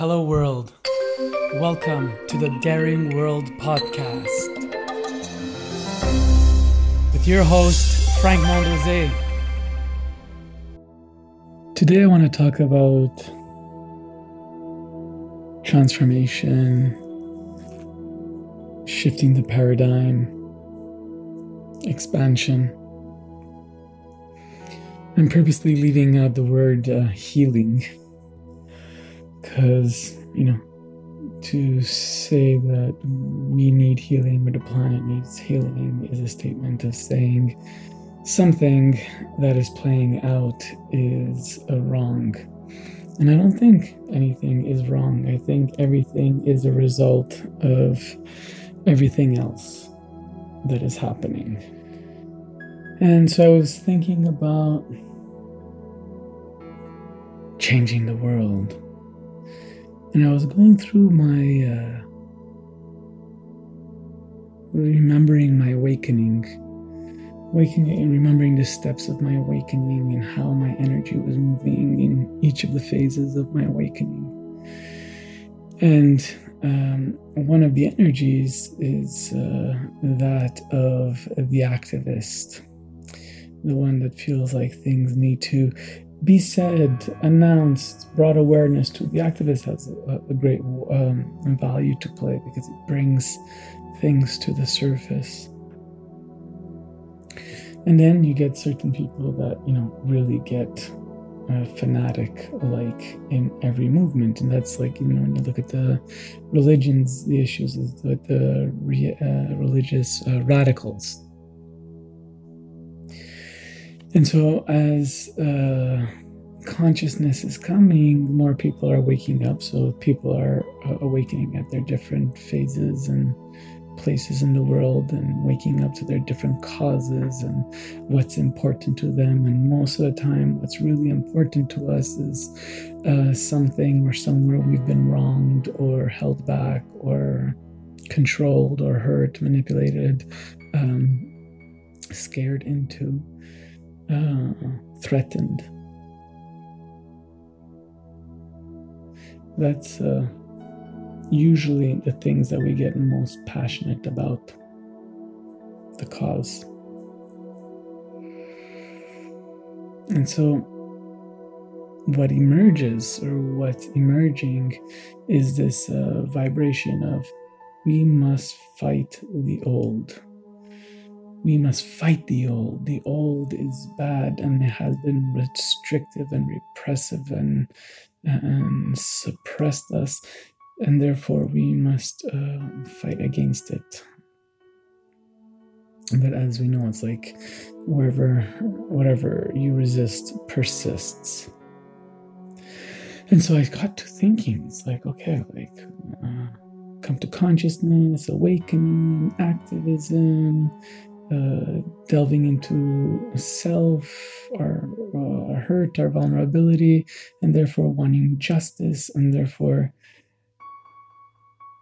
Hello, world. Welcome to the Daring World podcast with your host, Frank Mondeose. Today, I want to talk about transformation, shifting the paradigm, expansion. I'm purposely leaving out the word uh, healing because, you know, to say that we need healing or the planet needs healing is a statement of saying something that is playing out is a wrong. And I don't think anything is wrong. I think everything is a result of everything else that is happening. And so I was thinking about changing the world and I was going through my uh, remembering my awakening, awakening and remembering the steps of my awakening and how my energy was moving in each of the phases of my awakening. And um, one of the energies is uh, that of the activist, the one that feels like things need to be said, announced, brought awareness to. The activist has a, a great um, value to play because it brings things to the surface. And then you get certain people that, you know, really get uh, fanatic like in every movement. And that's like, you know, when you look at the religions, the issues with the re- uh, religious uh, radicals and so, as uh, consciousness is coming, more people are waking up. So, people are uh, awakening at their different phases and places in the world and waking up to their different causes and what's important to them. And most of the time, what's really important to us is uh, something or somewhere we've been wronged or held back or controlled or hurt, manipulated, um, scared into threatened. That's uh, usually the things that we get most passionate about the cause. And so, what emerges or what's emerging is this uh, vibration of we must fight the old we must fight the old. The old is bad and it has been restrictive and repressive and, and suppressed us, and therefore we must uh, fight against it. But as we know, it's like wherever, whatever you resist persists. And so I got to thinking, it's like, okay, like, uh, come to consciousness, awakening, activism, uh, delving into self, our, uh, hurt, our vulnerability, and therefore wanting justice, and therefore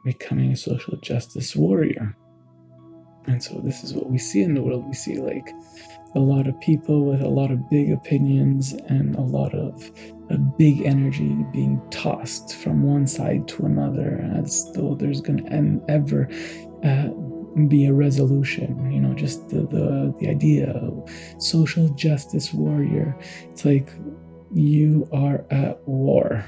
becoming a social justice warrior. And so, this is what we see in the world. We see like a lot of people with a lot of big opinions and a lot of a big energy being tossed from one side to another as though there's going to end ever uh, be a resolution you know just the, the the idea of social justice warrior. It's like you are at war.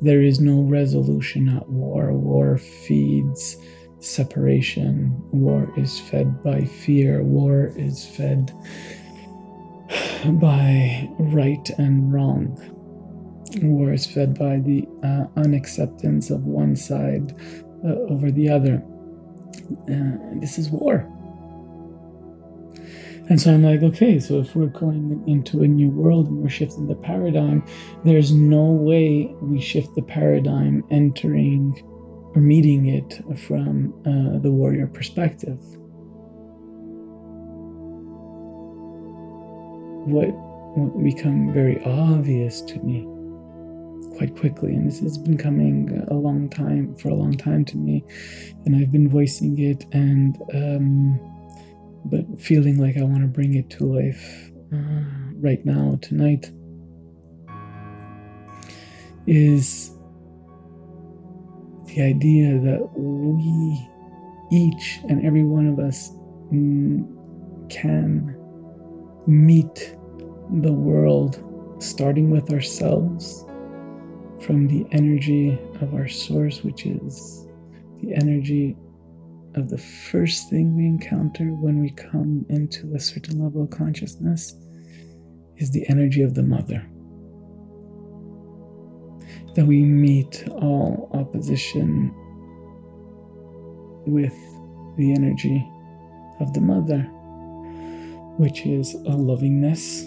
There is no resolution at war. War feeds separation. War is fed by fear. War is fed by right and wrong. War is fed by the uh, unacceptance of one side uh, over the other uh, this is war. And so I'm like, okay, so if we're going into a new world and we're shifting the paradigm, there's no way we shift the paradigm entering or meeting it from uh, the warrior perspective. What, what become very obvious to me quite quickly. And this has been coming a long time, for a long time to me. And I've been voicing it and, um, but feeling like I want to bring it to life uh, right now, tonight, is the idea that we, each and every one of us, mm, can meet the world starting with ourselves from the energy of our source, which is the energy of the first thing we encounter when we come into a certain level of consciousness is the energy of the mother. That we meet all opposition with the energy of the mother, which is a lovingness,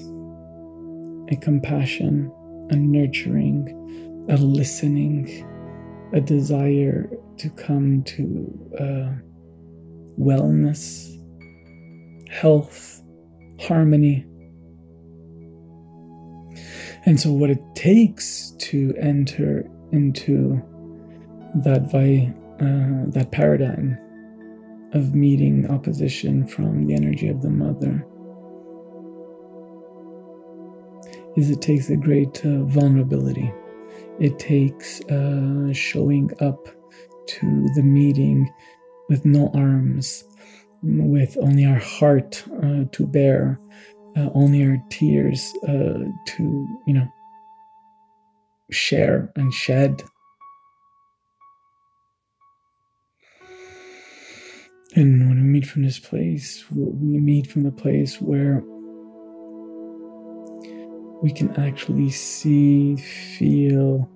a compassion, a nurturing, a listening, a desire to come to uh, wellness, health, harmony. And so, what it takes to enter into that vi- uh, that paradigm of meeting opposition from the energy of the mother is it takes a great uh, vulnerability. It takes uh, showing up to the meeting with no arms, with only our heart uh, to bear, uh, only our tears uh, to, you know, share and shed. And when we meet from this place, we meet from the place where we can actually see, feel,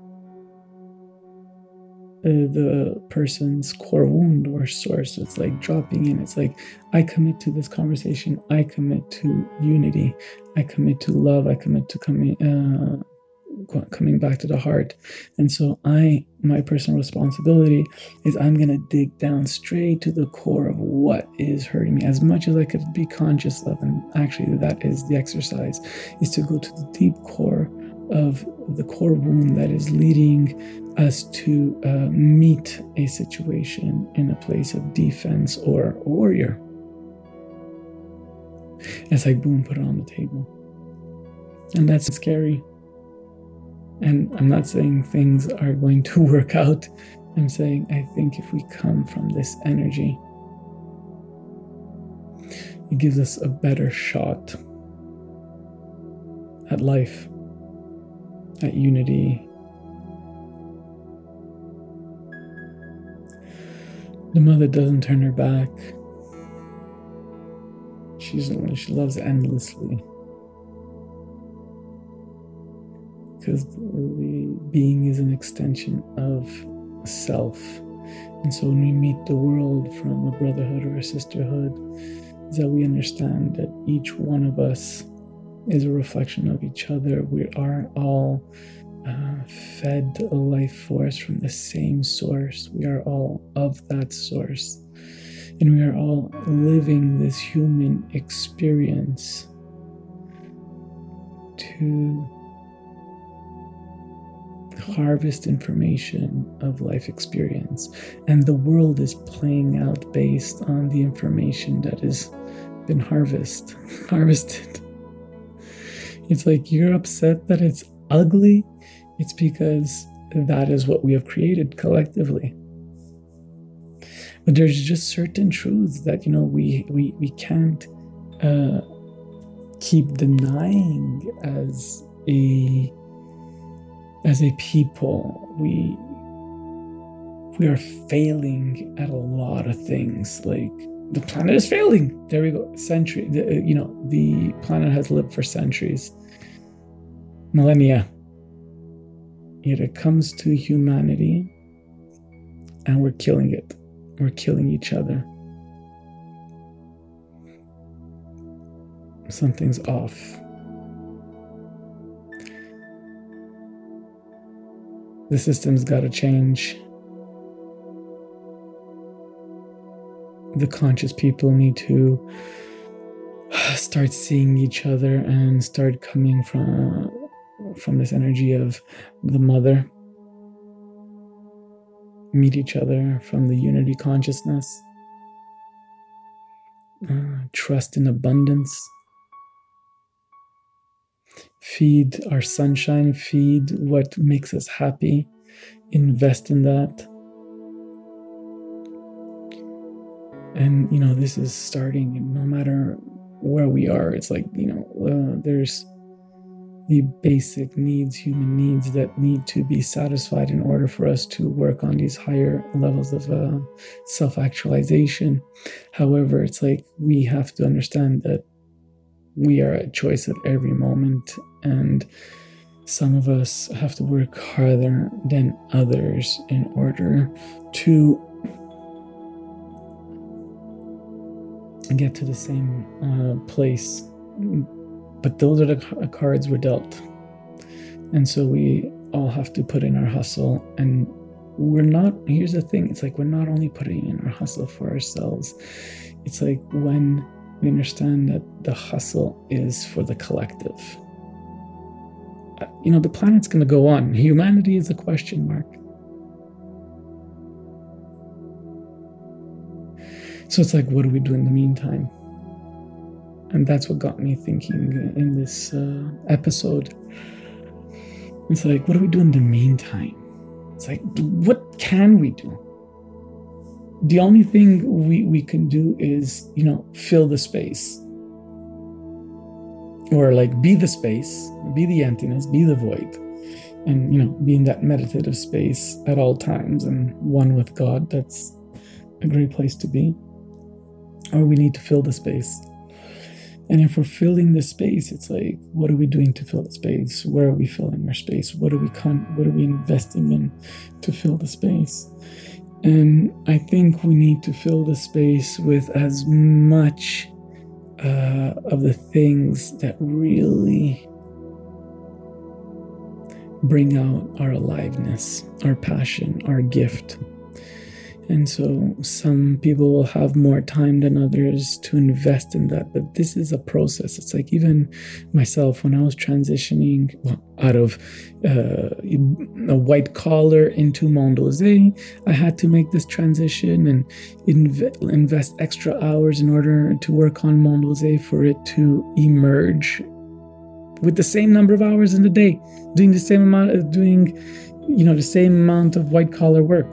uh, the person's core wound or source. It's like dropping in. It's like, I commit to this conversation. I commit to unity. I commit to love. I commit to coming, uh, coming back to the heart. And so, I, my personal responsibility is I'm going to dig down straight to the core of what is hurting me as much as I could be conscious of. And actually, that is the exercise is to go to the deep core of the core wound that is leading us to uh, meet a situation in a place of defense or warrior. It's like, boom, put it on the table. And that's scary. And I'm not saying things are going to work out. I'm saying, I think if we come from this energy, it gives us a better shot at life at unity. The mother doesn't turn her back. She's she loves endlessly. Because being is an extension of self. And so when we meet the world from a brotherhood or a sisterhood, is that we understand that each one of us is a reflection of each other. We are all uh, fed a life force from the same source. We are all of that source. And we are all living this human experience to harvest information of life experience. And the world is playing out based on the information that has been harvest, harvested. It's like you're upset that it's ugly. It's because that is what we have created collectively. But there's just certain truths that you know we we we can't uh, keep denying as a as a people. We we are failing at a lot of things like the planet is failing. There we go. Century, the, uh, you know, the planet has lived for centuries, millennia. Yet it comes to humanity, and we're killing it. We're killing each other. Something's off. The system's got to change. the conscious people need to start seeing each other and start coming from from this energy of the mother. Meet each other from the unity consciousness. Uh, trust in abundance feed our sunshine feed what makes us happy invest in that. And you know this is starting and no matter where we are it's like you know uh, there's the basic needs human needs that need to be satisfied in order for us to work on these higher levels of uh, self-actualization. However it's like we have to understand that we are a choice at every moment and some of us have to work harder than others in order to get to the same uh, place. But those are the cards we're dealt. And so we all have to put in our hustle. And we're not, here's the thing it's like we're not only putting in our hustle for ourselves, it's like when we understand that the hustle is for the collective. You know, the planet's going to go on. Humanity is a question mark. So it's like, what do we do in the meantime? And that's what got me thinking in this uh, episode. It's like, what do we do in the meantime? It's like, what can we do? The only thing we, we can do is, you know, fill the space. Or like be the space, be the emptiness, be the void. And, you know, be in that meditative space at all times and one with God. That's a great place to be or we need to fill the space. And if we're filling the space, it's like, what are we doing to fill the space? Where are we filling our space? What are we con- what are we investing in to fill the space? And I think we need to fill the space with as much uh, of the things that really bring out our aliveness, our passion, our gift. And so some people will have more time than others to invest in that. But this is a process. It's like even myself, when I was transitioning well, out of uh, a white collar into Mondeose, I had to make this transition and inv- invest extra hours in order to work on Mondeose for it to emerge with the same number of hours in the day, doing the same amount doing, you know, the same amount of white collar work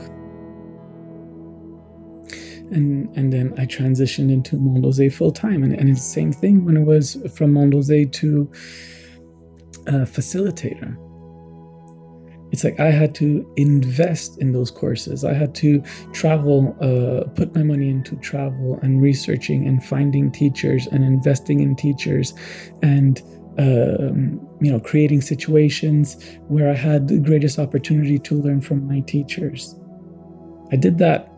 and and then I transitioned into Mondeose full time, and, and it's the same thing when it was from Mondeose to uh, facilitator. It's like I had to invest in those courses. I had to travel, uh, put my money into travel and researching and finding teachers and investing in teachers, and um, you know, creating situations where I had the greatest opportunity to learn from my teachers. I did that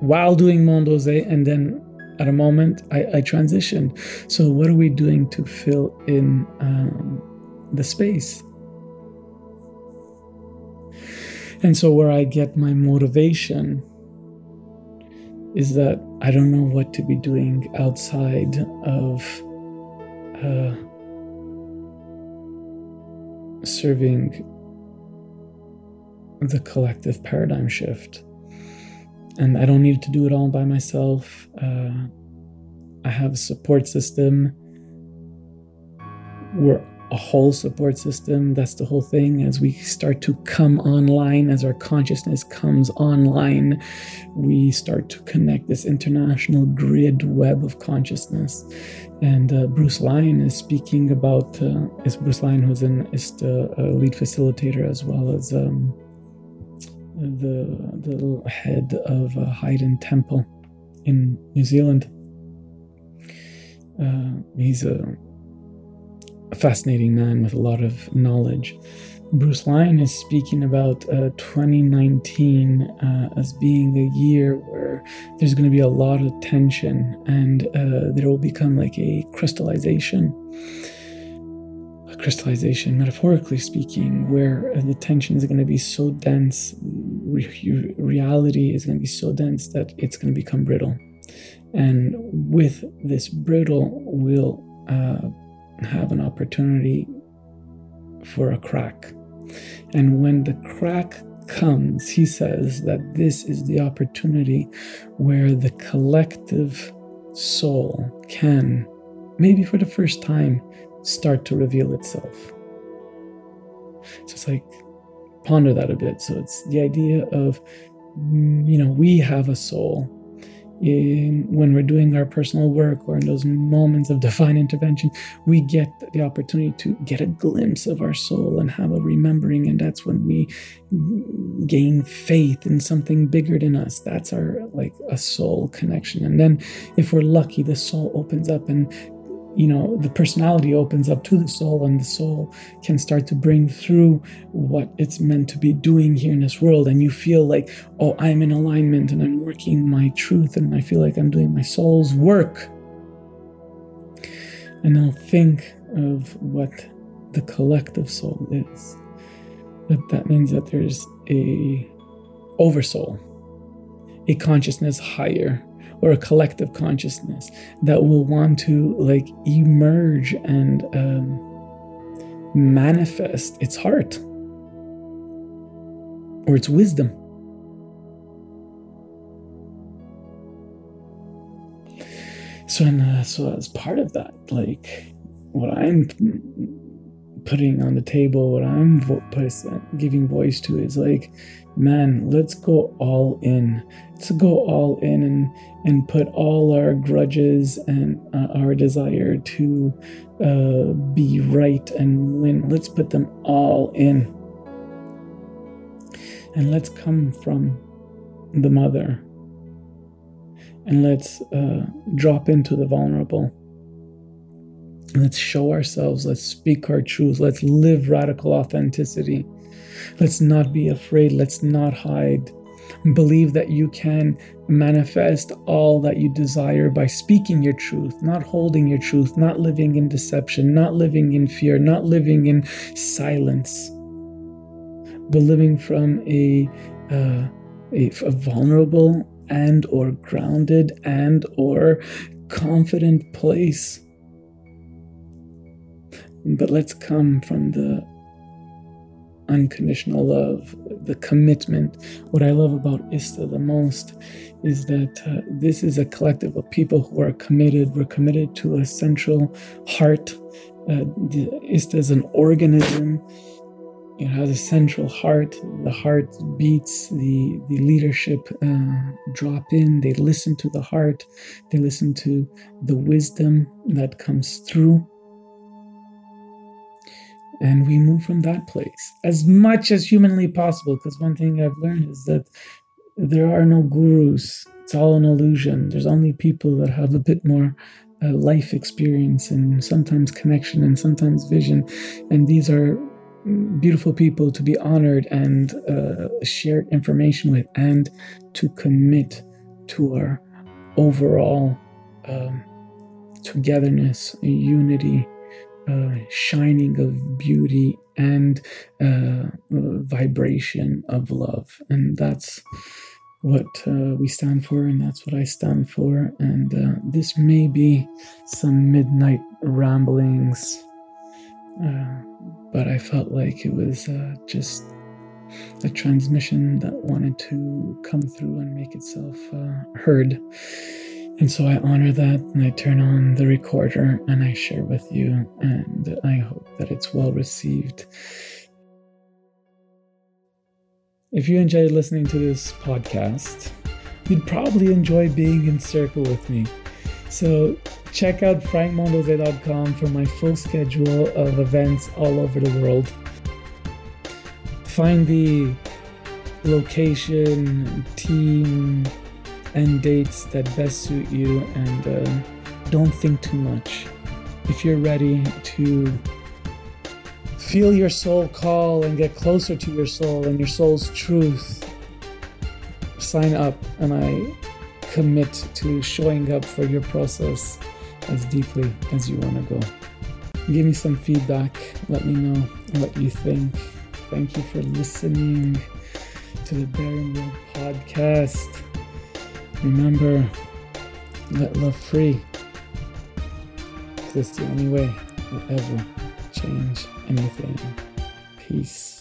while doing Mondeose, and then at a moment I, I transitioned. So, what are we doing to fill in um, the space? And so, where I get my motivation is that I don't know what to be doing outside of uh, serving the collective paradigm shift and I don't need to do it all by myself. Uh, I have a support system. We're a whole support system. That's the whole thing. As we start to come online, as our consciousness comes online, we start to connect this international grid web of consciousness. And uh, Bruce Lyon is speaking about, uh, is Bruce Lyon, who's an, is the uh, lead facilitator as well as. Um, the, the head of a Highden Temple in New Zealand. Uh, he's a, a, fascinating man with a lot of knowledge. Bruce Lyon is speaking about uh, 2019 uh, as being a year where there's going to be a lot of tension and uh, there will become like a crystallization crystallization, metaphorically speaking, where the tension is going to be so dense, re- reality is going to be so dense that it's going to become brittle. And with this brittle, we'll uh, have an opportunity for a crack. And when the crack comes, he says that this is the opportunity where the collective soul can, maybe for the first time, start to reveal itself. So it's like, ponder that a bit. So it's the idea of, mm, you know, we have a soul in when we're doing our personal work or in those moments of divine intervention, we get the opportunity to get a glimpse of our soul and have a remembering. And that's when we gain faith in something bigger than us. That's our like a soul connection. And then if we're lucky, the soul opens up and you know the personality opens up to the soul and the soul can start to bring through what it's meant to be doing here in this world. And you feel like oh i'm in alignment and i'm working my truth and i feel like i'm doing my soul's work. And now think of what the collective soul is. That that means that there's a oversoul a consciousness higher or a collective consciousness that will want to like emerge and um, manifest its heart or its wisdom. So, and, uh, so as part of that, like what I'm putting on the table, what I'm vo- giving voice to is like, man, let's go all in. Let's go all in and and put all our grudges and uh, our desire to uh, be right and win. Let's put them all in, and let's come from the mother, and let's uh, drop into the vulnerable Let's show ourselves. Let's speak our truth. Let's live radical authenticity. Let's not be afraid. Let's not hide. Believe that you can manifest all that you desire by speaking your truth, not holding your truth, not living in deception, not living in fear, not living in silence, but living from a, uh, a, a vulnerable and or grounded and or confident place but let's come from the unconditional love, the commitment. What I love about ISTA the most is that uh, this is a collective of people who are committed. We're committed to a central heart. Uh, ISTA is an organism. It has a central heart. The heart beats. The the leadership uh, drop in. They listen to the heart. They listen to the wisdom that comes through and we move from that place as much as humanly possible because one thing i've learned is that there are no gurus. It's all an illusion. There's only people that have a bit more uh, life experience and sometimes connection and sometimes vision. And these are beautiful people to be honored and uh, information with and to commit to our overall um, togetherness unity uh, shining of beauty and uh, vibration of love. And that's what uh, we stand for, and that's what I stand for. And uh, this may be some midnight ramblings, uh, but I felt like it was uh, just a transmission that wanted to come through and make itself heard. And so I honor that and I turn on the recorder and I share with you, and I hope that it's well received. If you enjoyed listening to this podcast, you'd probably enjoy being in circle with me. So check out frankmondeose.com for my full schedule of events all over the world. Find the location, team, and dates that best suit you and uh, don't think too much. If you're ready to feel your soul call and get closer to your soul and your soul's truth, sign up and I commit to showing up for your process as deeply as you want to go. Give me some feedback. Let me know what you think. Thank you for listening to the Daring World podcast. Remember, let love free. That's the only way will ever change anything. Peace.